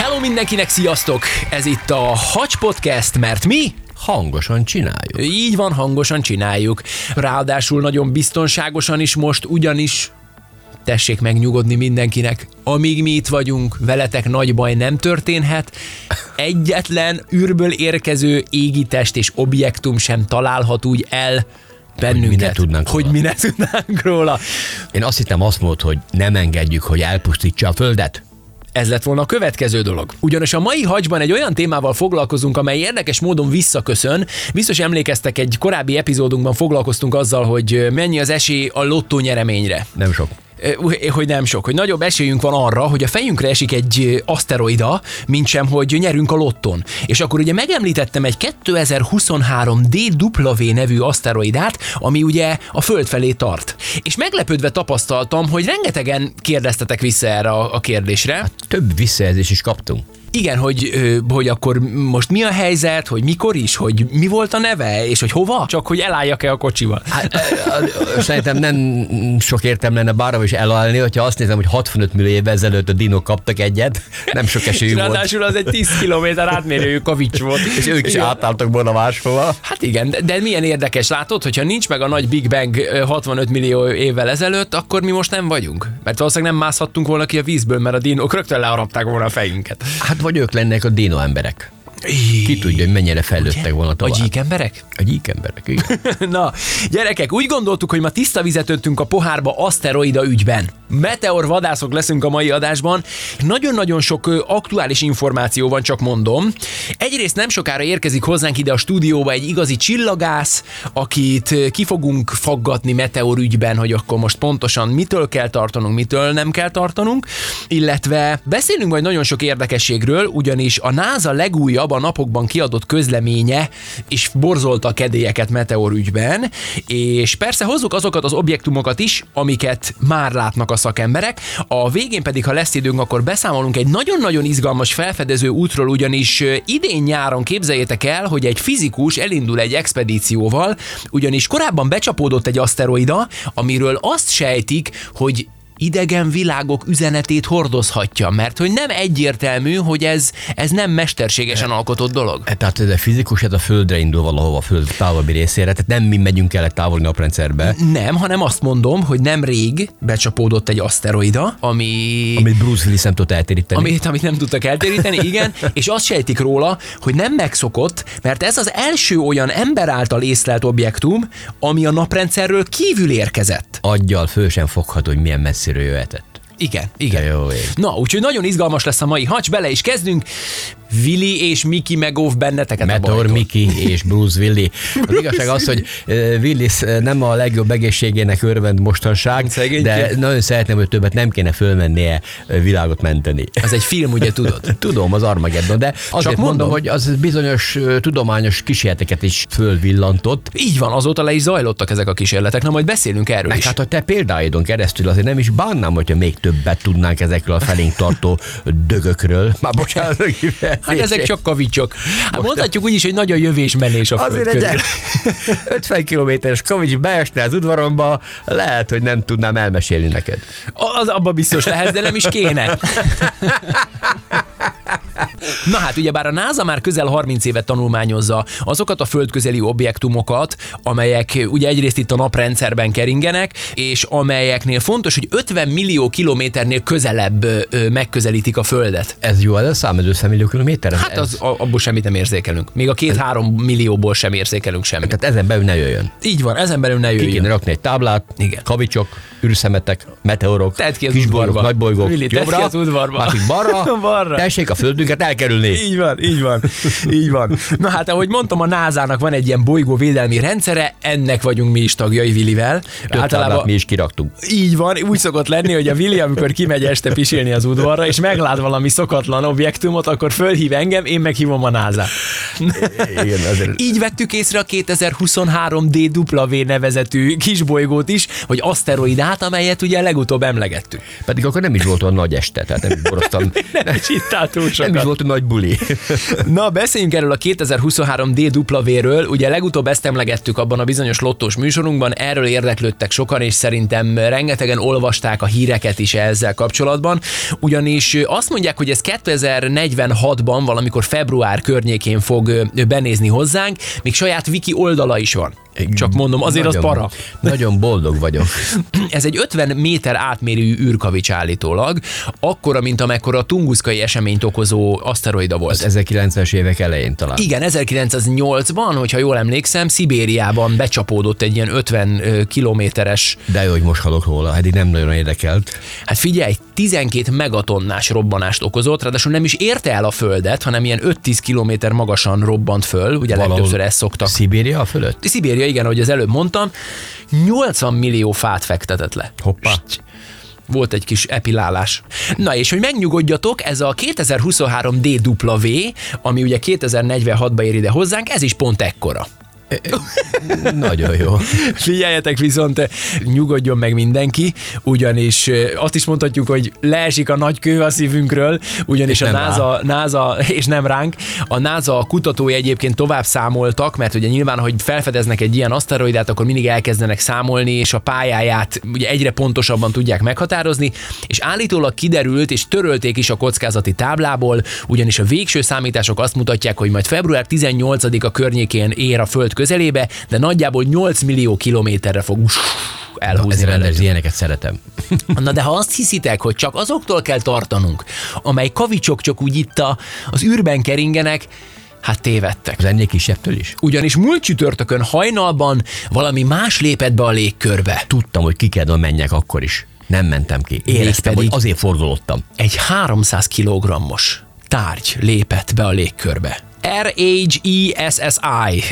Hello mindenkinek, sziasztok! Ez itt a Hacs Podcast, mert mi Hangosan csináljuk. így van, hangosan csináljuk. Ráadásul nagyon biztonságosan is most, ugyanis tessék megnyugodni mindenkinek. Amíg mi itt vagyunk, veletek nagy baj nem történhet. Egyetlen űrből érkező égitest és objektum sem találhat úgy el bennünket, ne tudnánk hogy róla. mi ne tudnánk róla. Én azt hittem azt mondod, hogy nem engedjük, hogy elpusztítsa a földet. Ez lett volna a következő dolog. Ugyanis a mai hagyban egy olyan témával foglalkozunk, amely érdekes módon visszaköszön. Biztos emlékeztek, egy korábbi epizódunkban foglalkoztunk azzal, hogy mennyi az esély a lottó nyereményre. Nem sok. Hogy nem sok, hogy nagyobb esélyünk van arra, hogy a fejünkre esik egy aszteroida, mint sem, hogy nyerünk a lotton. És akkor ugye megemlítettem egy 2023 DW nevű aszteroidát, ami ugye a Föld felé tart. És meglepődve tapasztaltam, hogy rengetegen kérdeztetek vissza erre a kérdésre. Több visszajelzést is kaptunk. Igen, hogy, hogy akkor most mi a helyzet, hogy mikor is, hogy mi volt a neve, és hogy hova? Csak hogy elálljak-e a kocsival. Hát, szerintem nem sok értem lenne bárhol is elalni, hogyha azt nézem, hogy 65 millió évvel ezelőtt a dinok kaptak egyet, nem sok esélyük volt. ráadásul az egy 10 km átmérőjű kavics volt. És ők is Igen. átálltak volna máshova. Hát igen, de, de milyen érdekes, látod, hogyha nincs meg a nagy Big Bang ö, 65 millió évvel ezelőtt, akkor mi most nem vagyunk. Mert valószínűleg nem mászhattunk volna ki a vízből, mert a dinók rögtön leharapták volna a fejünket. Hát vagy ők lennek a dino emberek. Ki tudja, hogy mennyire fejlődtek volna A tovább. gyík emberek? A gyík emberek, igen. Na, gyerekek, úgy gondoltuk, hogy ma tiszta vizet öntünk a pohárba aszteroida ügyben. Meteor vadászok leszünk a mai adásban. Nagyon-nagyon sok aktuális információ van, csak mondom. Egyrészt nem sokára érkezik hozzánk ide a stúdióba egy igazi csillagász, akit ki fogunk faggatni meteor ügyben, hogy akkor most pontosan mitől kell tartanunk, mitől nem kell tartanunk. Illetve beszélünk majd nagyon sok érdekességről, ugyanis a NASA legújabb a napokban kiadott közleménye is borzolta a kedélyeket meteor ügyben, és persze hozzuk azokat az objektumokat is, amiket már látnak a szakemberek. A végén pedig, ha lesz időnk, akkor beszámolunk egy nagyon-nagyon izgalmas felfedező útról, ugyanis idén nyáron képzeljétek el, hogy egy fizikus elindul egy expedícióval, ugyanis korábban becsapódott egy aszteroida, amiről azt sejtik, hogy idegen világok üzenetét hordozhatja, mert hogy nem egyértelmű, hogy ez, ez nem mesterségesen alkotott dolog. E, Tehát ez a fizikus, ez a földre indul valahova, a föld távolabbi részére, tehát nem mi megyünk el egy távoli naprendszerbe, Nem, hanem azt mondom, hogy nem rég becsapódott egy aszteroida, ami... amit Bruce Willis nem tud eltéríteni. Amit, amit nem tudtak eltéríteni, igen, és azt sejtik róla, hogy nem megszokott, mert ez az első olyan ember által észlelt objektum, ami a naprendszerről kívül érkezett. Aggyal föl sem fogható, hogy milyen messziről jöhetett. Igen, igen. Jó ég. Na, úgyhogy nagyon izgalmas lesz a mai hacs, bele is kezdünk. Willy és Miki megóv benneteket a Meteor bajtól. Miki és Bruce Willi. Az igazság az, hogy Willis nem a legjobb egészségének örvend mostanság, Szegényke. de nagyon szeretném, hogy többet nem kéne fölmennie világot menteni. Ez egy film, ugye tudod? Tudom, az Armageddon, de azért mondom. mondom, hogy az bizonyos tudományos kísérleteket is fölvillantott. Így van, azóta le is zajlottak ezek a kísérletek, na majd beszélünk erről Meg is. hát a te példáidon keresztül azért nem is bánnám, hogyha még többet tudnánk ezekről a felénk tartó dögökről. Már bocsánat, a Hát ezek csak kavicsok. Hát Most- mondhatjuk úgy is, hogy nagy a jövés menés a Azért egy 50 kilométeres kavics beesne az udvaromba, lehet, hogy nem tudnám elmesélni neked. Az abba biztos lehet, de nem is kéne. Na hát, ugyebár a NASA már közel 30 évet tanulmányozza azokat a földközeli objektumokat, amelyek ugye egyrészt itt a naprendszerben keringenek, és amelyeknél fontos, hogy 50 millió kilométernél közelebb ö, megközelítik a Földet. Ez jó, ez a szám, ez 50 millió kilométer? Hát az, a- abból semmit nem érzékelünk. Még a két-három millióból sem érzékelünk semmit. Tehát ezen belül ne jöjjön. Így van, ezen belül ne Ki jöjjön. kéne rakni egy táblát, Igen. kavicsok, űrszemetek, meteorok, Tedd ki az kisbolygók, nagybolygók, tedd ki jobbra, az udvarba. másik balra, Balra. tessék a földünket elkerülni. Így van, így van, így van. Na hát, ahogy mondtam, a NASA-nak van egy ilyen bolygóvédelmi rendszere, ennek vagyunk mi is tagjai Vilivel. Több táblát mi is kiraktunk. Így van, úgy szokott lenni, hogy a Vili, amikor kimegy este pisilni az udvarra, és meglát valami szokatlan objektumot, akkor fölhív engem, én meghívom a NASA. Igen, azért. Így vettük észre a 2023 DW nevezetű kisbolygót is, vagy aszteroidát, amelyet ugye legutóbb emlegettük. Pedig akkor nem is volt olyan nagy este, tehát nem boroztam. Nem is túl Nem is sokat. Volt nagy buli. Na, beszéljünk erről a 2023 DW-ről. Ugye legutóbb ezt emlegettük abban a bizonyos lottós műsorunkban, erről érdeklődtek sokan, és szerintem rengetegen olvasták a híreket is ezzel kapcsolatban. Ugyanis azt mondják, hogy ez 2046-ban, valamikor február környékén fog benézni hozzánk, még saját wiki oldala is van. Csak mondom, azért az Nagyon- para. Nagyon boldog vagyok. Ez egy 50 méter átmérőjű űrkavics állítólag, akkora, mint amekkora a tunguszkai eseményt okozó aszteroida volt. Az 1900-es évek elején talán. Igen, 1908-ban, hogyha jól emlékszem, Szibériában becsapódott egy ilyen 50 ö, kilométeres, De jó, hogy most hallok róla, eddig nem nagyon érdekelt. hát figyelj, 12 megatonnás robbanást okozott, ráadásul nem is érte el a Földet, hanem ilyen 5-10 kilométer magasan robbant föl, ugye Valahol legtöbbször ezt szoktak. Szibéria fölött? Szibéria, igen, ahogy az előbb mondtam, 80 millió fát fektetett le. Hoppá. Volt egy kis epilálás. Na és hogy megnyugodjatok, ez a 2023 DW, ami ugye 2046-ba ér ide hozzánk, ez is pont ekkora. Nagyon jó. Figyeljetek viszont, nyugodjon meg mindenki, ugyanis azt is mondhatjuk, hogy leesik a nagy kő a szívünkről, ugyanis És a NASA, NASA, és nem ránk, a NASA kutatói egyébként tovább számoltak, mert ugye nyilván, hogy felfedeznek egy ilyen aszteroidát, akkor mindig elkezdenek számolni, és a pályáját ugye egyre pontosabban tudják meghatározni, és állítólag kiderült, és törölték is a kockázati táblából, ugyanis a végső számítások azt mutatják, hogy majd február 18-a környékén ér a Föld közelébe, de nagyjából 8 millió kilométerre fog elhúzni. Vele. rendes, ilyeneket szeretem. Na de ha azt hiszitek, hogy csak azoktól kell tartanunk, amely kavicsok csak úgy itt a, az űrben keringenek, hát tévedtek. Az ennél kisebbtől is? Ugyanis múlt csütörtökön hajnalban valami más lépett be a légkörbe. Tudtam, hogy ki kell menjek akkor is. Nem mentem ki. Éreztem, pedig- hogy azért fordulottam. Egy 300 kilogrammos tárgy lépett be a légkörbe. RHESSI,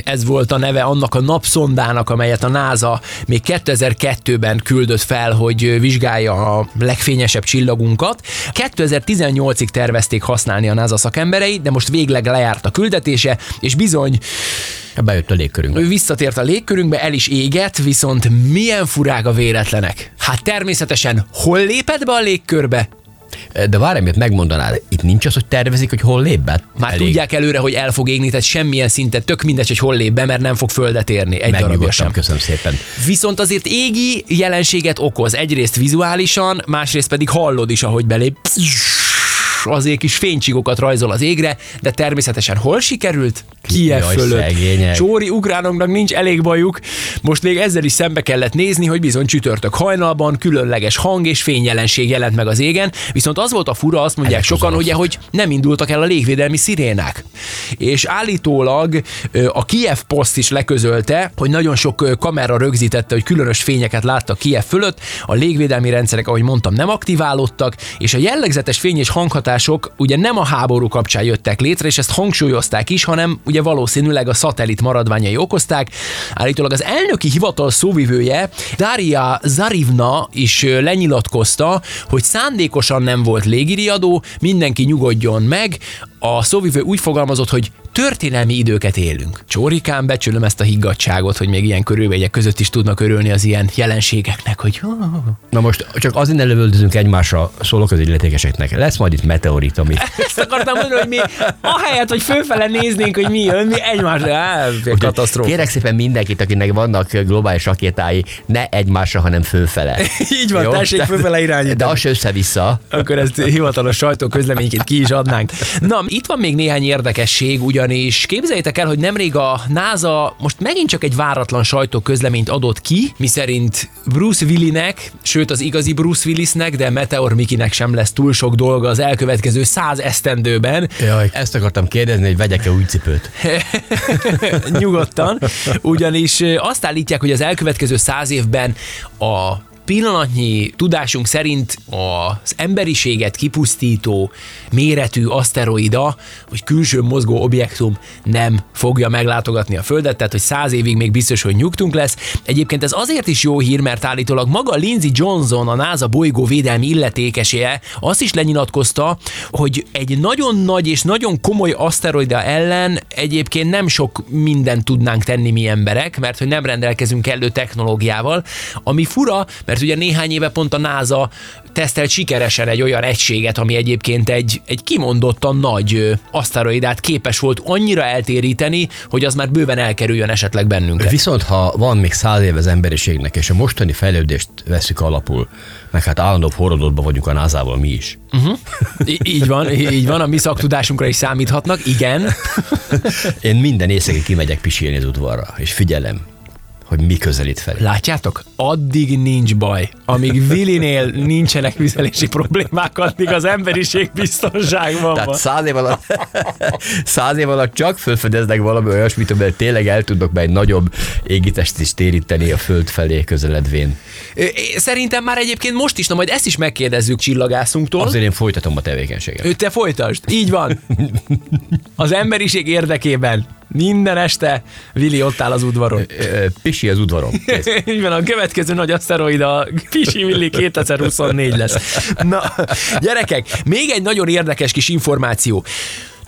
ez volt a neve annak a napszondának, amelyet a NASA még 2002-ben küldött fel, hogy vizsgálja a legfényesebb csillagunkat. 2018-ig tervezték használni a NASA szakemberei, de most végleg lejárt a küldetése, és bizony Bejött a légkörünkbe. ő visszatért a légkörünkbe, el is égett, viszont milyen furák a véletlenek. Hát természetesen hol lépett be a légkörbe? De várj, amit megmondanád, itt nincs az, hogy tervezik, hogy hol lép be? Már Elég. tudják előre, hogy el fog égni, tehát semmilyen szinten tök mindegy, hogy hol lép be, mert nem fog földet érni. Egy darabja sem. köszönöm szépen. Viszont azért égi jelenséget okoz. Egyrészt vizuálisan, másrészt pedig hallod is, ahogy belép. Azért kis fénycsigokat rajzol az égre, de természetesen hol sikerült? Kiev fölött. szegények. Csóri ukránoknak nincs elég bajuk. Most még ezzel is szembe kellett nézni, hogy bizony csütörtök hajnalban különleges hang és fényjelenség jelent meg az égen, viszont az volt a fura, azt mondják Ezek sokan, ugye, hogy nem indultak el a légvédelmi szirénák. És állítólag a Kiev Post is leközölte, hogy nagyon sok kamera rögzítette, hogy különös fényeket láttak Kiev fölött, a légvédelmi rendszerek, ahogy mondtam, nem aktiválódtak, és a jellegzetes fény és hanghatások ugye nem a háború kapcsán jöttek létre, és ezt hangsúlyozták is, hanem ugye valószínűleg a szatellit maradványai okozták. Állítólag az elnöki hivatal szóvivője Daria Zarivna is lenyilatkozta, hogy szándékosan nem volt légiriadó, mindenki nyugodjon meg, a szóvivő úgy fogalmazott, hogy történelmi időket élünk. Csórikán becsülöm ezt a higgadságot, hogy még ilyen körülmények között is tudnak örülni az ilyen jelenségeknek, hogy Na most csak azért ne lövöldözünk egymásra, szólok az illetékeseknek. Lesz majd itt meteorit, ami... ezt akartam mondani, hogy mi ahelyett, hogy fölfele néznénk, hogy mi jön, mi egymásra, á, katasztrófa. Kérek szépen mindenkit, akinek vannak globális rakétái, ne egymásra, hanem fölfele. Így van, tessék fölfele irányítani. De az össze-vissza. akkor ezt hivatalos sajtóközleményként ki is adnánk. Na, itt van még néhány érdekesség, ugyanis képzeljétek el, hogy nemrég a NASA most megint csak egy váratlan sajtóközleményt adott ki, miszerint Bruce Willisnek, sőt az igazi Bruce Willisnek, de Meteor Mikinek sem lesz túl sok dolga az elkövetkező száz esztendőben, Jaj, ezt akartam kérdezni, hogy vegyek-e új cipőt. nyugodtan, ugyanis azt állítják, hogy az elkövetkező száz évben a pillanatnyi tudásunk szerint az emberiséget kipusztító méretű aszteroida, vagy külső mozgó objektum nem fogja meglátogatni a Földet, tehát hogy száz évig még biztos, hogy nyugtunk lesz. Egyébként ez azért is jó hír, mert állítólag maga Lindsay Johnson, a NASA bolygó védelmi illetékeséje azt is lenyilatkozta, hogy egy nagyon nagy és nagyon komoly aszteroida ellen egyébként nem sok mindent tudnánk tenni mi emberek, mert hogy nem rendelkezünk kellő technológiával, ami fura, mert ugye néhány éve pont a NASA tesztelt sikeresen egy olyan egységet, ami egyébként egy, egy kimondottan nagy aszteroidát képes volt annyira eltéríteni, hogy az már bőven elkerüljön esetleg bennünket. Viszont ha van még száz év az emberiségnek, és a mostani fejlődést veszük alapul, meg hát állandóbb forradóban vagyunk a NASA-val mi is. Uh-huh. Í- így van, így van, a mi szaktudásunkra is számíthatnak, igen. Én minden éjszaka kimegyek pisilni az udvarra, és figyelem, hogy mi közelít felé. Látjátok? Addig nincs baj. Amíg Willinél nincsenek vizelési problémák, addig az emberiség biztonságban Tehát van. száz év alatt, száz év alatt csak felfedeznek valami olyasmit, amivel tényleg el tudok be egy nagyobb égitest is téríteni a föld felé közeledvén. Szerintem már egyébként most is, na majd ezt is megkérdezzük csillagásznktól. Azért én folytatom a tevékenységet. Te folytasd. Így van. Az emberiség érdekében. Minden este Vili ott áll az udvaron. Pisi az udvarom. Kész. Így van, a következő nagy aszteroida Pisi Willi 2024 lesz. Na, gyerekek, még egy nagyon érdekes kis információ.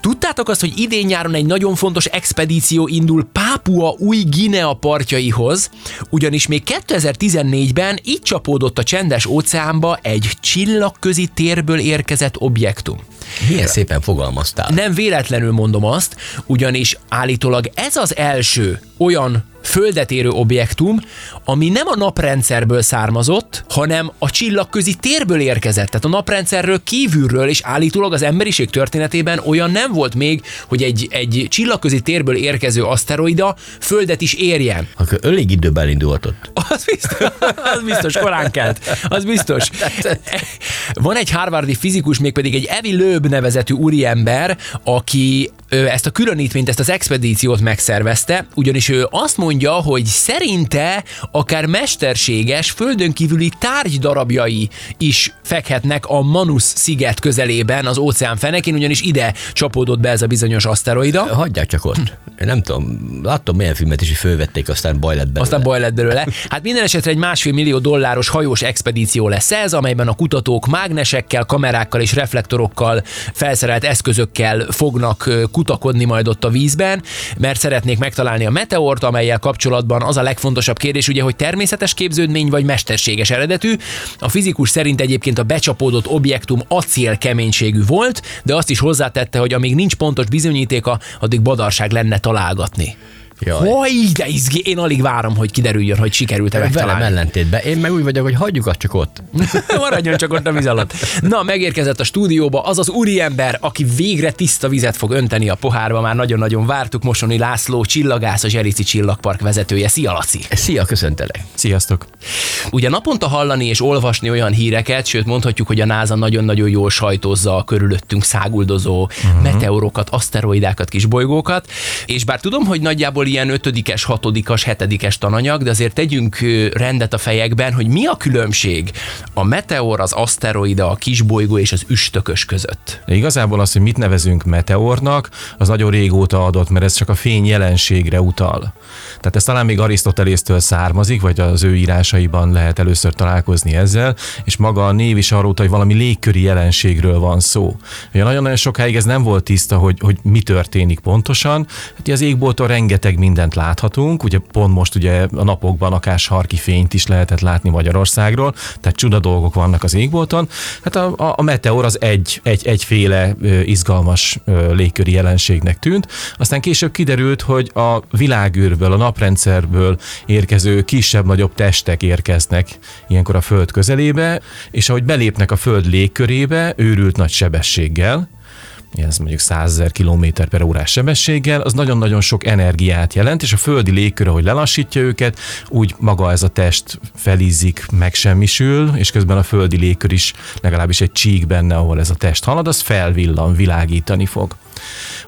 Tudtátok azt, hogy idén nyáron egy nagyon fontos expedíció indul Pápua új Guinea partjaihoz, ugyanis még 2014-ben itt csapódott a csendes óceánba egy csillagközi térből érkezett objektum. Milyen szépen fogalmaztál. Nem véletlenül mondom azt, ugyanis állítólag ez az első olyan földet érő objektum, ami nem a naprendszerből származott, hanem a csillagközi térből érkezett. Tehát a naprendszerről kívülről, és állítólag az emberiség történetében olyan nem volt még, hogy egy, egy csillagközi térből érkező aszteroida földet is érjen. Akkor elég időben indulhatott. Az biztos, az biztos korán kelt. Az biztos. Van egy harvardi fizikus, mégpedig egy Evi Löb nevezetű úriember, aki ezt a különítményt, ezt az expedíciót megszervezte, ugyanis ő azt mondja, hogy szerinte akár mesterséges, földön kívüli tárgydarabjai is fekhetnek a Manus sziget közelében, az óceán fenekén, ugyanis ide csapódott be ez a bizonyos aszteroida. Hagyják csak ott. Én nem tudom, láttam milyen filmet is, hogy fölvették, aztán baj lett belőle. Aztán baj lett belőle. Hát minden esetre egy másfél millió dolláros hajós expedíció lesz ez, amelyben a kutatók mágnesekkel, kamerákkal és reflektorokkal, felszerelt eszközökkel fognak kutakodni majd ott a vízben, mert szeretnék megtalálni a meteort, amelyel kapcsolatban az a legfontosabb kérdés, ugye, hogy természetes képződmény vagy mesterséges eredetű. A fizikus szerint egyébként a becsapódott objektum acél keménységű volt, de azt is hozzátette, hogy amíg nincs pontos bizonyítéka, addig badarság lenne találgatni. Jaj. Hogy de izgi, én alig várom, hogy kiderüljön, hogy sikerült-e Velem megtalálni. ellentétben. Én meg úgy vagyok, hogy hagyjuk azt csak ott. Maradjon csak ott a víz alatt. Na, megérkezett a stúdióba az az úriember, aki végre tiszta vizet fog önteni a pohárba. Már nagyon-nagyon vártuk. Mosoni László, csillagász, a Zserici Csillagpark vezetője. Szia, Laci! Szia, köszöntelek. Sziasztok! Ugye naponta hallani és olvasni olyan híreket, sőt mondhatjuk, hogy a NASA nagyon-nagyon jól sajtozza a körülöttünk száguldozó uh-huh. meteorokat, aszteroidákat, kisbolygókat, és bár tudom, hogy nagyjából ilyen ötödikes, hatodikas, hetedikes tananyag, de azért tegyünk rendet a fejekben, hogy mi a különbség a meteor, az aszteroida, a kisbolygó és az üstökös között. De igazából az, hogy mit nevezünk meteornak, az nagyon régóta adott, mert ez csak a fény jelenségre utal. Tehát ez talán még Arisztotelésztől származik, vagy az ő írásaiban lehet először találkozni ezzel, és maga a név is arról utal, hogy valami légköri jelenségről van szó. Ugye nagyon-nagyon sokáig ez nem volt tiszta, hogy, hogy mi történik pontosan. Hát az égbolton rengeteg mindent láthatunk, ugye pont most ugye a napokban akár sarki fényt is lehetett látni Magyarországról, tehát csuda dolgok vannak az égbolton. Hát a, a, a meteor az egy, egy, egyféle ö, izgalmas ö, légköri jelenségnek tűnt. Aztán később kiderült, hogy a világűrből, a naprendszerből érkező kisebb-nagyobb testek érkeznek ilyenkor a Föld közelébe, és ahogy belépnek a Föld légkörébe, őrült nagy sebességgel, ez mondjuk 100 ezer km per órás sebességgel, az nagyon-nagyon sok energiát jelent, és a földi légkör, ahogy lelassítja őket, úgy maga ez a test felízik, megsemmisül, és közben a földi légkör is legalábbis egy csík benne, ahol ez a test halad, az felvillan, világítani fog.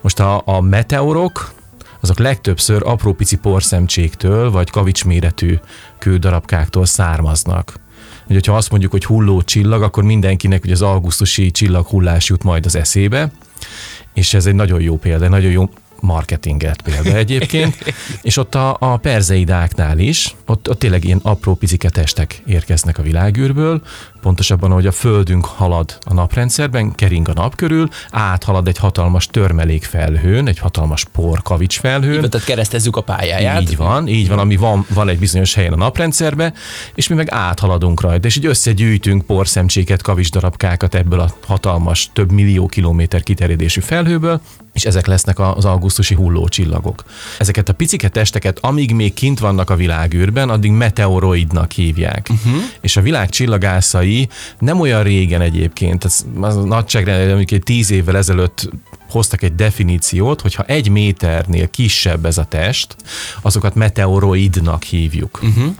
Most a, a meteorok, azok legtöbbször apró pici porszemcséktől, vagy kavicsméretű kődarabkáktól származnak. Hogy hogyha azt mondjuk, hogy hulló csillag, akkor mindenkinek ugye az augusztusi csillaghullás jut majd az eszébe, és ez egy nagyon jó példa, nagyon jó marketinget példa egyébként, és ott a, a perzeidáknál is, ott, ott tényleg ilyen apró picike testek érkeznek a világűrből, pontosabban, hogy a Földünk halad a naprendszerben, kering a nap körül, áthalad egy hatalmas törmelék felhőn, egy hatalmas porkavics felhőn. Tehát keresztezzük a pályáját. Így van, így van, ami van, van egy bizonyos helyen a naprendszerbe, és mi meg áthaladunk rajta, és így összegyűjtünk porszemcséket, kavicsdarabkákat ebből a hatalmas, több millió kilométer kiterjedésű felhőből, és ezek lesznek az augusztusi hullócsillagok. Ezeket a picike testeket, amíg még kint vannak a világűrben, addig meteoroidnak hívják. Uh-huh. És a világ csillagászai nem olyan régen egyébként, ez az nagyságrendben, amikor egy tíz évvel ezelőtt hoztak egy definíciót, hogyha egy méternél kisebb ez a test, azokat meteoroidnak hívjuk. Uh-huh.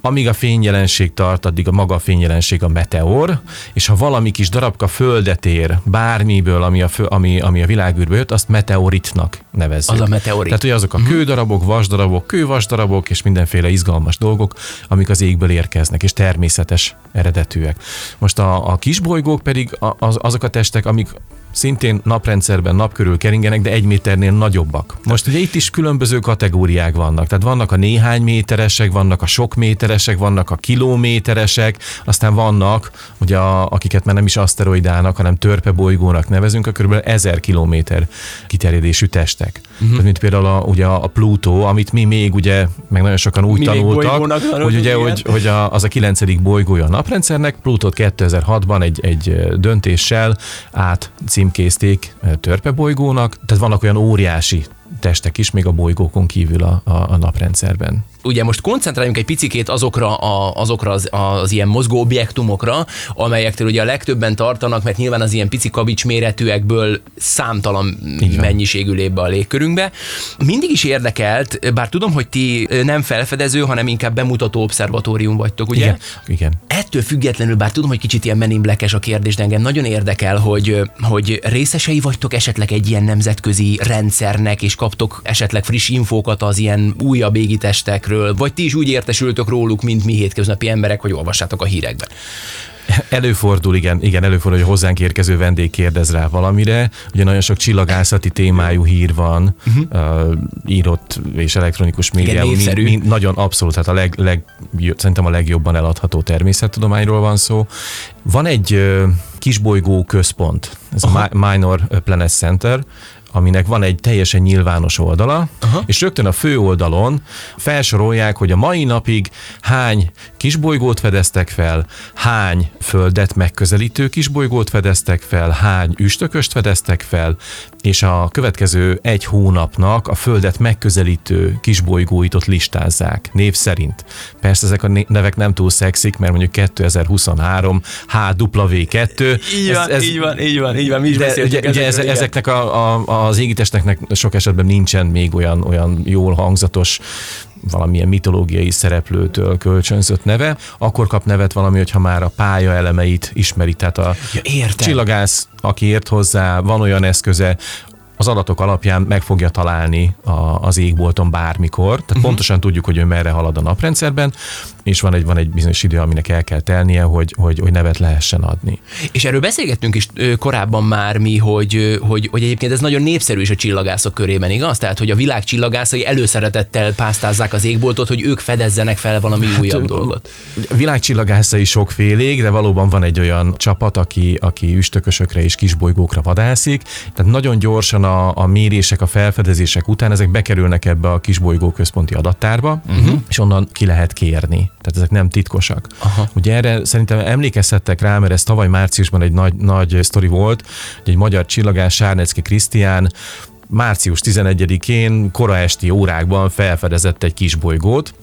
Amíg a fényjelenség tart, addig a maga a fényjelenség a meteor, és ha valami kis darabka földet ér bármiből, ami a, fő, ami, ami a világűrből jött, azt meteoritnak nevezzük. Az a meteorit. Tehát, hogy azok a uh-huh. kődarabok, vasdarabok, kővasdarabok és mindenféle izgalmas dolgok, amik az égből érkeznek, és természetes eredetűek. Most a, a kisbolygók pedig az, azok a testek, amik szintén naprendszerben nap körül keringenek, de egy méternél nagyobbak. Most ugye itt is különböző kategóriák vannak. Tehát vannak a néhány méteresek, vannak a sok méteresek, vannak a kilométeresek, aztán vannak, ugye a, akiket már nem is aszteroidának, hanem törpebolygónak nevezünk, a kb. 1000 kilométer kiterjedésű testek. Uh-huh. Tehát, mint például a, ugye a Plutó, amit mi még ugye, meg nagyon sokan úgy mi tanultak, hogy ugye, hogy, hogy a, az a kilencedik bolygója a naprendszernek, Plutót 2006-ban egy, egy döntéssel át címkézték törpebolygónak, tehát vannak olyan óriási testek is, még a bolygókon kívül a, a, a naprendszerben ugye most koncentráljunk egy picikét azokra, a, azokra az, az ilyen mozgó objektumokra, amelyektől ugye a legtöbben tartanak, mert nyilván az ilyen pici kavics méretűekből számtalan mennyiségű lép be a légkörünkbe. Mindig is érdekelt, bár tudom, hogy ti nem felfedező, hanem inkább bemutató obszervatórium vagytok, ugye? Igen. Igen. Ettől függetlenül, bár tudom, hogy kicsit ilyen meninblekes a kérdés, de engem nagyon érdekel, hogy, hogy részesei vagytok esetleg egy ilyen nemzetközi rendszernek, és kaptok esetleg friss infókat az ilyen újabb égitestekről, vagy ti is úgy értesültök róluk, mint mi hétköznapi emberek, hogy olvassátok a hírekben? Előfordul, igen, igen, előfordul, hogy hozzánk érkező vendég kérdez rá valamire. Ugye nagyon sok csillagászati témájú hír van, uh-huh. uh, írott és elektronikus média. Igen, mi, mi, nagyon abszolút, hát a leg, leg, szerintem a legjobban eladható természettudományról van szó. Van egy uh, kisbolygó központ, ez Aha. a Minor Planet Center, aminek van egy teljesen nyilvános oldala, Aha. és rögtön a fő oldalon felsorolják, hogy a mai napig hány kisbolygót fedeztek fel, hány földet megközelítő kisbolygót fedeztek fel, hány üstököst fedeztek fel, és a következő egy hónapnak a földet megközelítő kisbolygóit ott listázzák, név szerint. Persze ezek a nevek nem túl szexik, mert mondjuk 2023 HW2. Így van, ez, ez, így van, így van, így van, mi is de, ugye, ugye ez, ezeknek a, a, az égitesteknek sok esetben nincsen még olyan, olyan jól hangzatos valamilyen mitológiai szereplőtől kölcsönzött neve, akkor kap nevet valami, hogyha már a pálya elemeit ismeri. Tehát a ja, csillagász, aki ért hozzá, van olyan eszköze, az adatok alapján meg fogja találni a, az égbolton bármikor, tehát uh-huh. pontosan tudjuk, hogy ő merre halad a naprendszerben, és van egy, van egy bizonyos idő, aminek el kell telnie, hogy, hogy, hogy nevet lehessen adni. És erről beszélgettünk is korábban már mi, hogy, hogy, hogy egyébként ez nagyon népszerű is a csillagászok körében, igaz? Tehát, hogy a világ csillagászai előszeretettel pásztázzák az égboltot, hogy ők fedezzenek fel valami hát, újabb dolgot. A világ csillagászai sokfélék, de valóban van egy olyan csapat, aki, aki üstökösökre és kisbolygókra vadászik, tehát nagyon gyorsan a, a mérések, a felfedezések után ezek bekerülnek ebbe a kisbolygó központi adattárba, uh-huh. és onnan ki lehet kérni tehát ezek nem titkosak. Aha. Ugye erre szerintem emlékezhettek rá, mert ez tavaly márciusban egy nagy, nagy sztori volt, hogy egy magyar csillagás Sárnecki Krisztián március 11-én kora esti órákban felfedezett egy kis bolygót,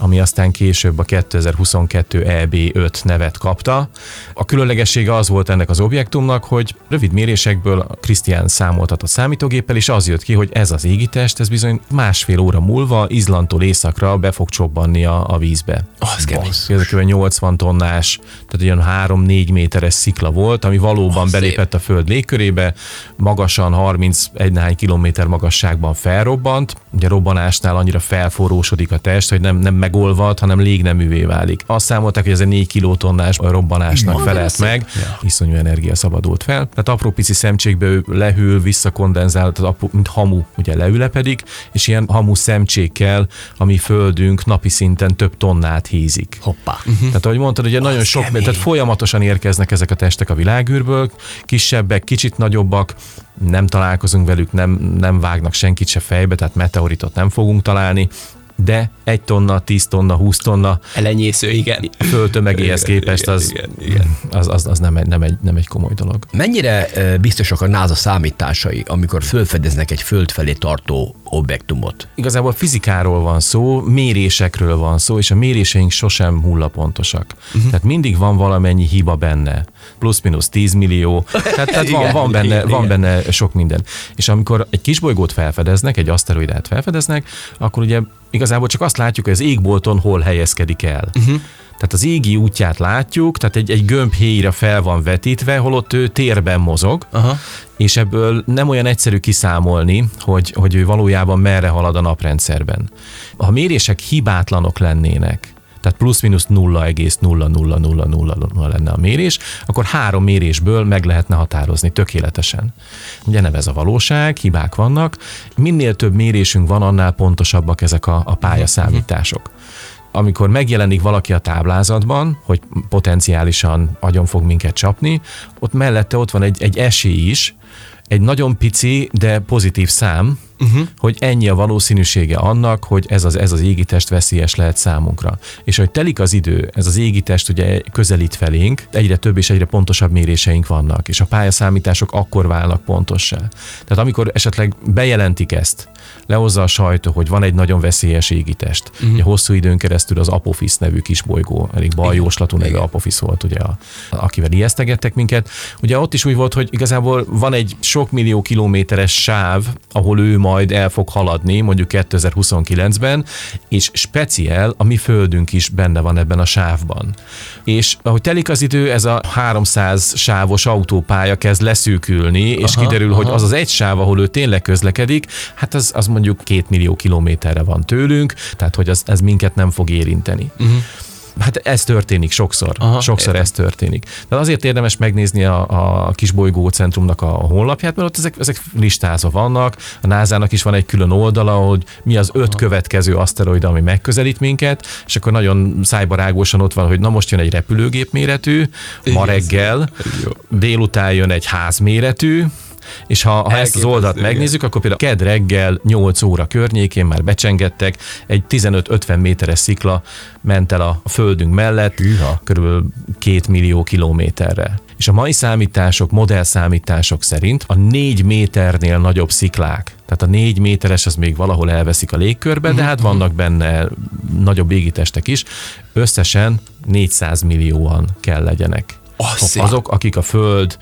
ami aztán később a 2022 EB5 nevet kapta. A különlegessége az volt ennek az objektumnak, hogy rövid mérésekből Krisztián számoltat a számítógéppel, és az jött ki, hogy ez az égitest, ez bizony másfél óra múlva Izlandtól északra be fog csobbanni a, a vízbe. Az kemény. Ez 80 tonnás, tehát olyan 3-4 méteres szikla volt, ami valóban oh, belépett szép. a föld légkörébe, magasan 31 néhány kilométer magasságban felrobbant. Ugye robbanásnál annyira felforrósodik a test, hogy nem, nem meg megolvad, hanem légneművé válik. Azt számolták, hogy ez egy 4 kilotonnás robbanásnak felelt meg, iszonyú energia szabadult fel. Tehát apró pici szemcsékbe ő lehűl, visszakondenzál, tehát apró, mint hamu, ugye leülepedik, és ilyen hamu szemcsékkel, ami földünk napi szinten több tonnát hízik. Hoppá. Tehát ahogy mondtad, ugye nagyon sok, kemény. tehát folyamatosan érkeznek ezek a testek a világűrből, kisebbek, kicsit nagyobbak, nem találkozunk velük, nem, nem vágnak senkit se fejbe, tehát meteoritot nem fogunk találni, de egy tonna, 10 tonna, 20 tonna Elenyésző, igen. földtömegéhez Igen, képest az, igen, igen. az, az, az nem, egy, nem, egy, nem egy komoly dolog. Mennyire biztosak a NASA számításai, amikor fölfedeznek egy föld felé tartó objektumot? Igazából fizikáról van szó, mérésekről van szó, és a méréseink sosem hullapontosak. Uh-huh. Tehát mindig van valamennyi hiba benne. Plusz-minusz 10 millió. Tehát, tehát van, Igen, van, benne, igen, van benne sok minden. És amikor egy kisbolygót felfedeznek, egy aszteroidát felfedeznek, akkor ugye igazából csak azt látjuk, hogy az égbolton hol helyezkedik el. Uh-huh. Tehát az égi útját látjuk, tehát egy, egy gömb héjra fel van vetítve, holott ő térben mozog, Aha. és ebből nem olyan egyszerű kiszámolni, hogy, hogy ő valójában merre halad a naprendszerben. Ha mérések hibátlanok lennének, tehát plusz-minusz 0,00000 lenne a mérés, akkor három mérésből meg lehetne határozni tökéletesen. Ugye nem ez a valóság, hibák vannak. Minél több mérésünk van, annál pontosabbak ezek a, a pályaszámítások amikor megjelenik valaki a táblázatban, hogy potenciálisan agyon fog minket csapni, ott mellette ott van egy, egy esély is, egy nagyon pici, de pozitív szám, uh-huh. hogy ennyi a valószínűsége annak, hogy ez az, ez az égitest veszélyes lehet számunkra. És hogy telik az idő, ez az égitest ugye közelít felénk, egyre több és egyre pontosabb méréseink vannak, és a pályaszámítások akkor válnak pontossá. Tehát amikor esetleg bejelentik ezt, lehozza a sajtó, hogy van egy nagyon veszélyes égitest. Uh-huh. Ugye hosszú időn keresztül az Apophis nevű kisbolygó, elég baljóslatú nevű Apophis volt, ugye, a, akivel ijesztegettek minket. Ugye ott is úgy volt, hogy igazából van egy sok millió kilométeres sáv, ahol ő majd el fog haladni, mondjuk 2029-ben, és speciál a mi földünk is benne van ebben a sávban. És ahogy telik az idő, ez a 300 sávos autópálya kezd leszűkülni, és Aha, kiderül, hogy aha. az az egy sáv, ahol ő tényleg közlekedik, hát az, az mondjuk két millió kilométerre van tőlünk, tehát hogy az, ez minket nem fog érinteni. Uh-huh. Hát ez történik sokszor. Aha, Aha, sokszor értem. ez történik. De azért érdemes megnézni a, a kis bolygó centrumnak a honlapját, mert ott ezek, ezek listázva vannak. A NASA-nak is van egy külön oldala, hogy mi az öt következő aszteroida, ami megközelít minket, és akkor nagyon szájbarágosan ott van, hogy na most jön egy repülőgép méretű, ma reggel, délután jön egy házméretű, és ha, ha ezt az oldalt igen. megnézzük, akkor például ked reggel 8 óra környékén már becsengettek, egy 15-50 méteres szikla ment el a földünk mellett, Hűha. körülbelül 2 millió kilométerre. És a mai számítások, modellszámítások szerint a 4 méternél nagyobb sziklák, tehát a 4 méteres az még valahol elveszik a légkörbe, de hát vannak benne nagyobb égitestek is, összesen 400 millióan kell legyenek. Azt Azok, akik a Föld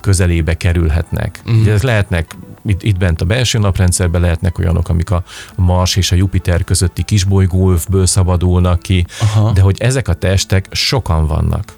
közelébe kerülhetnek. Uh-huh. Ugye ez lehetnek itt, itt bent a belső naprendszerben lehetnek olyanok, amik a Mars és a Jupiter közötti kisbolygóövből szabadulnak ki, Aha. de hogy ezek a testek sokan vannak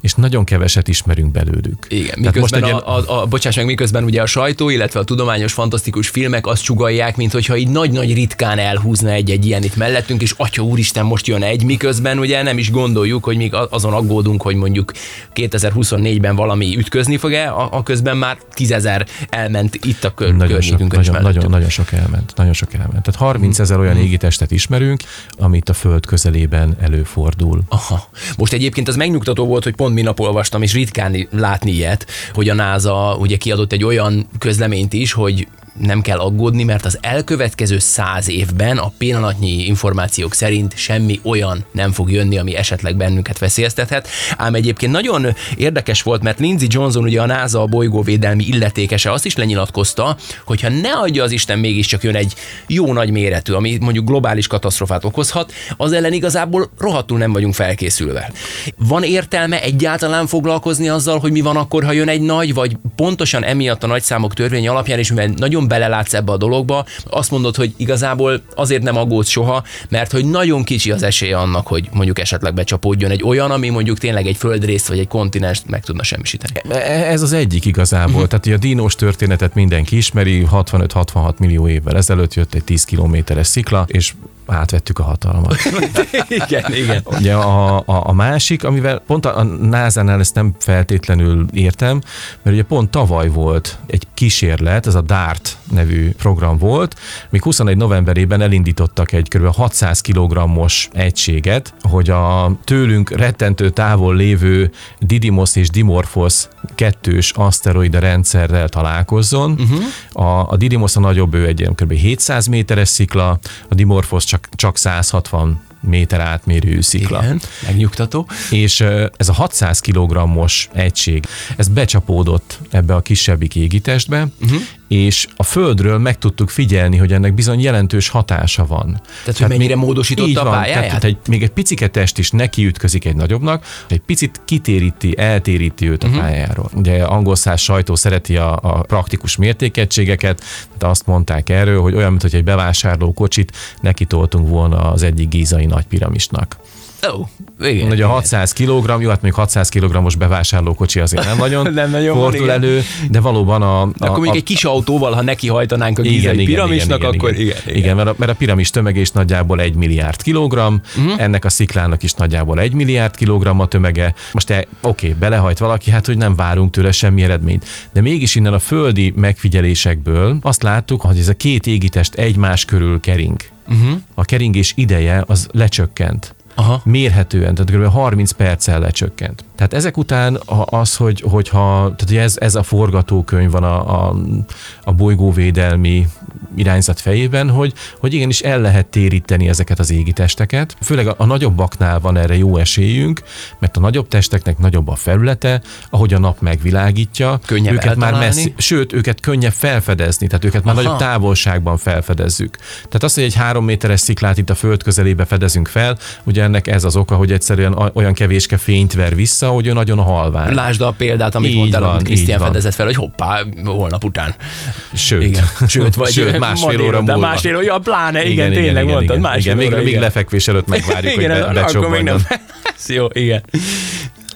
és nagyon keveset ismerünk belőlük. Igen, miközben most a, a, a, bocsáss meg, miközben ugye a sajtó, illetve a tudományos, fantasztikus filmek azt sugalják, mint hogyha így nagy-nagy ritkán elhúzna egy-egy ilyen itt mellettünk, és atya úristen, most jön egy, miközben ugye nem is gondoljuk, hogy még azon aggódunk, hogy mondjuk 2024-ben valami ütközni fog-e, a, a közben már tízezer elment itt a kör, nagyon sok, nagyon, mellettünk. nagyon, nagyon sok elment. Nagyon sok elment. Tehát 30 ezer olyan égitestet ismerünk, amit a Föld közelében előfordul. Aha. Most egyébként az megnyugtató volt, hogy pont minap olvastam, és ritkán látni ilyet, hogy a NASA ugye kiadott egy olyan közleményt is, hogy nem kell aggódni, mert az elkövetkező száz évben a pillanatnyi információk szerint semmi olyan nem fog jönni, ami esetleg bennünket veszélyeztethet. Ám egyébként nagyon érdekes volt, mert Lindsey Johnson, ugye a NASA a bolygóvédelmi illetékese, azt is lenyilatkozta, hogyha ne adja az Isten mégiscsak jön egy jó nagy méretű, ami mondjuk globális katasztrofát okozhat, az ellen igazából rohadtul nem vagyunk felkészülve. Van értelme egyáltalán foglalkozni azzal, hogy mi van akkor, ha jön egy nagy, vagy pontosan emiatt a nagyszámok törvény alapján, és mivel nagyon belelátsz ebbe a dologba, azt mondod, hogy igazából azért nem aggódsz soha, mert hogy nagyon kicsi az esélye annak, hogy mondjuk esetleg becsapódjon egy olyan, ami mondjuk tényleg egy földrészt vagy egy kontinenst meg tudna semmisíteni. E- Ez az egyik igazából. Uh-huh. Tehát ugye a dinós történetet mindenki ismeri, 65-66 millió évvel ezelőtt jött egy 10 kilométeres szikla, és átvettük a hatalmat. igen, igen. Ugye a, a, a másik, amivel pont a, a NASA-nál ezt nem feltétlenül értem, mert ugye pont tavaly volt egy kísérlet, ez a DART nevű program volt, még 21 novemberében elindítottak egy kb. 600 kg-os egységet, hogy a tőlünk rettentő távol lévő Didymos és Dimorphos kettős aszteroida rendszerrel találkozzon. Uh-huh. A, a Didymos a nagyobb, ő egy kb. 700 méteres szikla, a Dimorphos csak, csak 160 méter átmérő szikla. Igen, megnyugtató. És ez a 600 kg-os egység, ez becsapódott ebbe a kisebbik égitestbe, uh-huh. És a Földről meg tudtuk figyelni, hogy ennek bizony jelentős hatása van. Tehát, hogy mennyire módosította így a van, pályáját? Tehát, egy, még egy picike test is nekiütközik egy nagyobbnak, egy picit kitéríti, eltéríti őt a uh-huh. pályáról. Ugye angol száz sajtó szereti a, a praktikus mértékegységeket, de azt mondták erről, hogy olyan, mint hogy egy bevásárló kocsit nekitoltunk volna az egyik gízai nagy piramisnak. Ó, oh, igen. Ugye igen. 600 kg, jó, hát mondjuk 600 kg-os bevásárlókocsi azért nem nagyon, Nem nagyon van, fordul igen. elő, de valóban a... a akkor mondjuk egy kis autóval, ha neki hajtanánk a igen, gízai igen, piramisnak, igen, akkor igen, igen, igen, igen mert, a, mert a piramis tömege is nagyjából egy milliárd kilogramm, uh-huh. ennek a sziklának is nagyjából egy milliárd kilogramm a tömege. Most te, oké, belehajt valaki, hát hogy nem várunk tőle semmi eredményt. De mégis innen a földi megfigyelésekből azt láttuk, hogy ez a két égitest egymás körül kering. Uh-huh. A keringés ideje az lecsökkent Aha. mérhetően, tehát kb. 30 perccel lecsökkent. Tehát ezek után az, hogy, hogyha, tehát ez, ez a forgatókönyv van a, a, a bolygóvédelmi irányzat fejében, hogy, hogy igenis el lehet téríteni ezeket az égitesteket. Főleg a, a nagyobbaknál van erre jó esélyünk, mert a nagyobb testeknek nagyobb a felülete, ahogy a nap megvilágítja. Könnyebb őket már eltalálni. messzi, sőt, őket könnyebb felfedezni, tehát őket már Aha. nagyobb távolságban felfedezzük. Tehát az, hogy egy három méteres sziklát itt a föld közelébe fedezünk fel, ugye ennek ez az oka, hogy egyszerűen olyan kevéske fényt ver vissza, hogy ő nagyon halvány. Lásd a példát, amit Így mondtál, amit Krisztián fedezett fel, hogy hoppá, holnap után. Sőt, Igen. Sőt, vagy Sőt, másfél óra múlva. Másfél óra, ja, pláne, igen, igen tényleg igen, mondtad, igen, másfél igen, még, óra, még igen. lefekvés előtt megvárjuk, igen, hogy be, akkor még nem. Jó, igen.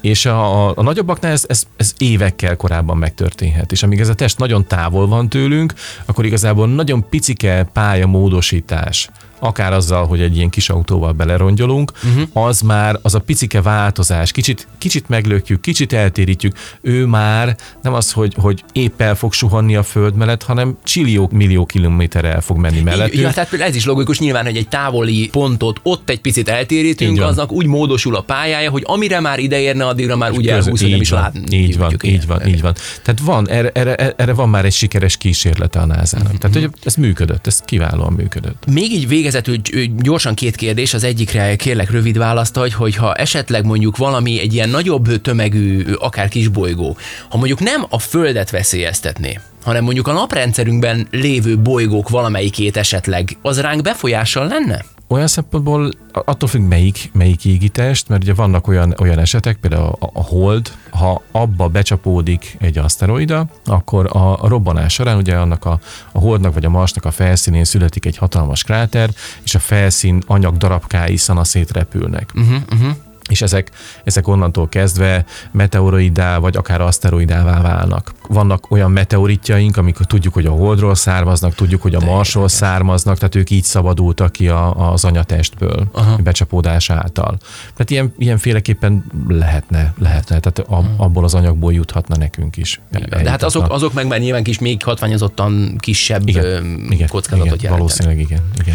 És a, a, a nagyobbaknál ez, ez, ez évekkel korábban megtörténhet. És amíg ez a test nagyon távol van tőlünk, akkor igazából nagyon picike pályamódosítás, akár azzal, hogy egy ilyen kis autóval belerongyolunk, uh-huh. az már az a picike változás, kicsit, kicsit meglökjük, kicsit eltérítjük, ő már nem az, hogy, hogy épp el fog suhanni a föld mellett, hanem csillió millió kilométerre el fog menni Így, mellettünk. ja, tehát ez is logikus nyilván, hogy egy távoli pontot ott egy picit eltérítünk, aznak úgy módosul a pályája, hogy amire már ide érne, addigra már ugye Közö- elhúsz, nem is van, lát. Így van, így van, így van. Tehát van, erre, erre, erre van már egy sikeres kísérlete a NASA-nak. Mhm. Tehát, hogy ez működött, ez kiválóan működött. Még így végezetül gy- gyorsan két kérdés, az egyikre kérlek rövid választ adj, hogy ha esetleg mondjuk valami egy ilyen nagyobb tömegű, akár kisbolygó, ha mondjuk nem a Földet veszélyeztetné, hanem mondjuk a naprendszerünkben lévő bolygók valamelyikét esetleg, az ránk befolyással lenne? Olyan szempontból attól függ melyik, melyik égitest, mert ugye vannak olyan, olyan esetek, például a, a hold, ha abba becsapódik egy aszteroida, akkor a, a robbanás során ugye annak a, a holdnak vagy a marsnak a felszínén születik egy hatalmas kráter, és a felszín anyag darabkái szanaszét repülnek. Uh-huh, uh-huh. És ezek, ezek onnantól kezdve meteoroidá vagy akár aszteroidává válnak. Vannak olyan meteoritjaink, amik tudjuk, hogy a Holdról származnak, tudjuk, hogy a Marsról származnak, tehát ők így szabadultak ki a, az anyatestből Aha. becsapódás által. Tehát ilyen, ilyenféleképpen lehetne, lehetne, tehát a, abból az anyagból juthatna nekünk is. De hát azok, azok meg már nyilván kis, még hatványozottan kisebb igen, kockázatot igen, jelentenek. Valószínűleg igen, igen.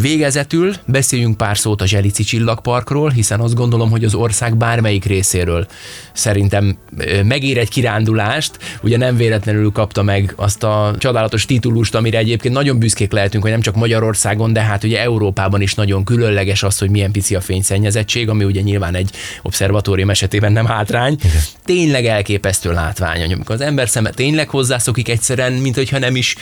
Végezetül beszéljünk pár szót a Zselici csillagparkról, hiszen azt gondolom, hogy az ország bármelyik részéről szerintem megér egy kirándulást. Ugye nem véletlenül kapta meg azt a csodálatos titulust, amire egyébként nagyon büszkék lehetünk, hogy nem csak Magyarországon, de hát ugye Európában is nagyon különleges az, hogy milyen pici a fényszennyezettség, ami ugye nyilván egy obszervatórium esetében nem hátrány. Igen. Tényleg elképesztő látvány, amikor az ember szeme tényleg hozzászokik egyszerűen, mint hogyha nem is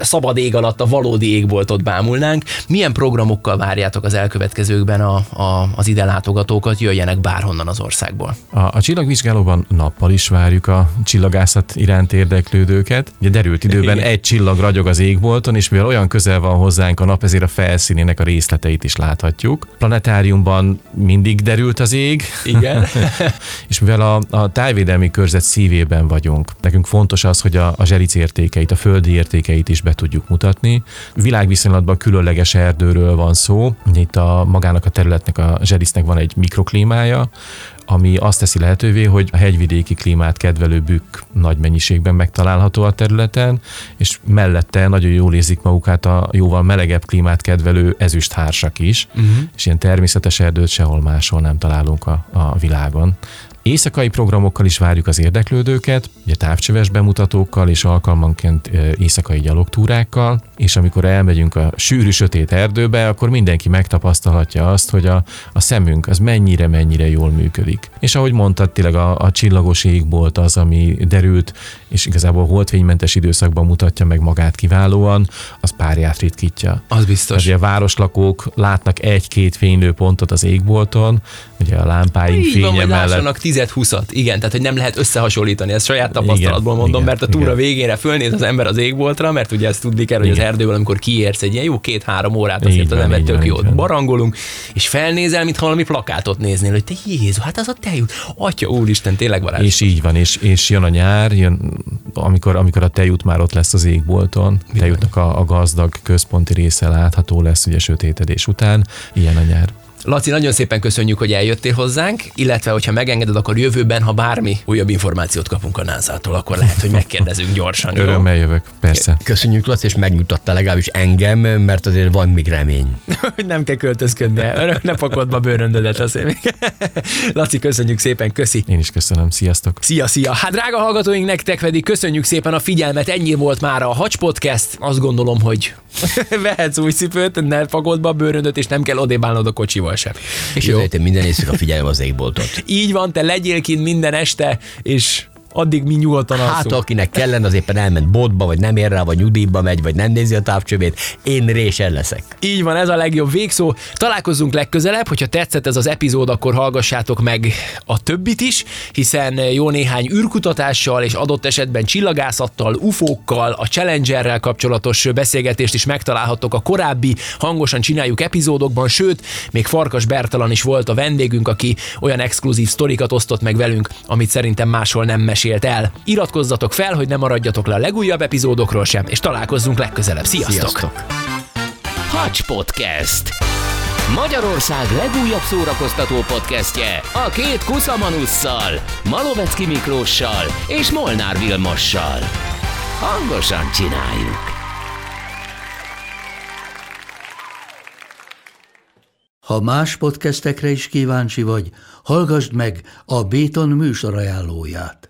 szabad ég alatt a valódi égboltot bámulnánk. Milyen programokkal várjátok az elkövetkezőkben a, a, az ide látogatókat, jöjjenek bárhonnan az országból? A, a csillagvizsgálóban nappal is várjuk a csillagászat iránt érdeklődőket. Ugye derült időben Igen. egy csillag ragyog az égbolton, és mivel olyan közel van hozzánk a nap, ezért a felszínének a részleteit is láthatjuk. Planetáriumban mindig derült az ég, Igen. és mivel a, a tájvédelmi körzet szívében vagyunk, nekünk fontos az, hogy a, a zseric értékeit, a földi értékeit is be tudjuk mutatni. Világviszonylatban különleges erdőről van szó. Itt a magának a területnek, a zserisznek van egy mikroklímája, ami azt teszi lehetővé, hogy a hegyvidéki klímát kedvelő bükk nagy mennyiségben megtalálható a területen, és mellette nagyon jól érzik magukat a jóval melegebb klímát kedvelő ezüsthársak is, uh-huh. és ilyen természetes erdőt sehol máshol nem találunk a, a világon. Éjszakai programokkal is várjuk az érdeklődőket, ugye távcsöves bemutatókkal és alkalmanként éjszakai gyalogtúrákkal, és amikor elmegyünk a sűrű sötét erdőbe, akkor mindenki megtapasztalhatja azt, hogy a, a szemünk az mennyire-mennyire jól működik. És ahogy mondtad, tényleg a, a csillagos égbolt az, ami derült, és igazából holdfénymentes időszakban mutatja meg magát kiválóan, az párját ritkítja. Az biztos. Ugye a városlakók látnak egy-két fénylő pontot az égbolton, ugye a lámpáink Így fénye van, mellett. lássanak 10-20-at, igen, tehát hogy nem lehet összehasonlítani, ezt saját tapasztalatból Igen, mondom, igen, mert a túra igen. végére fölnéz az ember az égboltra, mert ugye ezt tudni kell, hogy az Igen. erdőből, amikor kiérsz egy ilyen jó két-három órát, azért Így az ember tök jót barangolunk, és felnézel, mintha valami plakátot néznél, hogy te Jézus, hát az a te jut, atya úristen, tényleg varázs. És így van, és, és jön a nyár, jön, amikor, amikor a tejút már ott lesz az égbolton, tejútnak a, a gazdag központi része látható lesz ugye sötétedés után, ilyen a nyár. Laci, nagyon szépen köszönjük, hogy eljöttél hozzánk, illetve hogyha megengeded, akkor jövőben, ha bármi újabb információt kapunk a NASA-tól, akkor lehet, hogy megkérdezünk gyorsan. Örömmel jövök, persze. Köszönjük, Laci, és megnyugtatta legalábbis engem, mert azért van még remény. hogy nem kell költözködni, örök ne pakod be a bőröndödet azért még. Laci, köszönjük szépen, köszi. Én is köszönöm, sziasztok! Szia, szia! Hát drága hallgatóink, nektek pedig köszönjük szépen a figyelmet, ennyi volt már a Hacs Podcast. Azt gondolom, hogy vehetsz új cipőt, ne pakold be a bőröndöt, és nem kell odébálnod a kocsival sem. És Jó. minden éjszaka figyelem az égboltot. Így van, te legyél kint minden este, és addig mi nyugodtan Hát, alszunk. akinek kellene, az éppen elment botba, vagy nem ér rá, vagy nyugdíjba megy, vagy nem nézi a távcsövét, én résen leszek. Így van, ez a legjobb végszó. Találkozzunk legközelebb, hogyha tetszett ez az epizód, akkor hallgassátok meg a többit is, hiszen jó néhány űrkutatással és adott esetben csillagászattal, ufókkal, a Challengerrel kapcsolatos beszélgetést is megtalálhattok a korábbi hangosan csináljuk epizódokban, sőt, még Farkas Bertalan is volt a vendégünk, aki olyan exkluzív sztorikat osztott meg velünk, amit szerintem máshol nem mesélt el. Iratkozzatok fel, hogy ne maradjatok le a legújabb epizódokról sem, és találkozzunk legközelebb. Sziasztok! Sziasztok! Hacs Podcast. Magyarország legújabb szórakoztató podcastje a két kuszamanusszal, Malovecki Miklóssal és Molnár Vilmossal. Hangosan csináljuk! Ha más podcastekre is kíváncsi vagy, hallgassd meg a Béton műsor ajánlóját.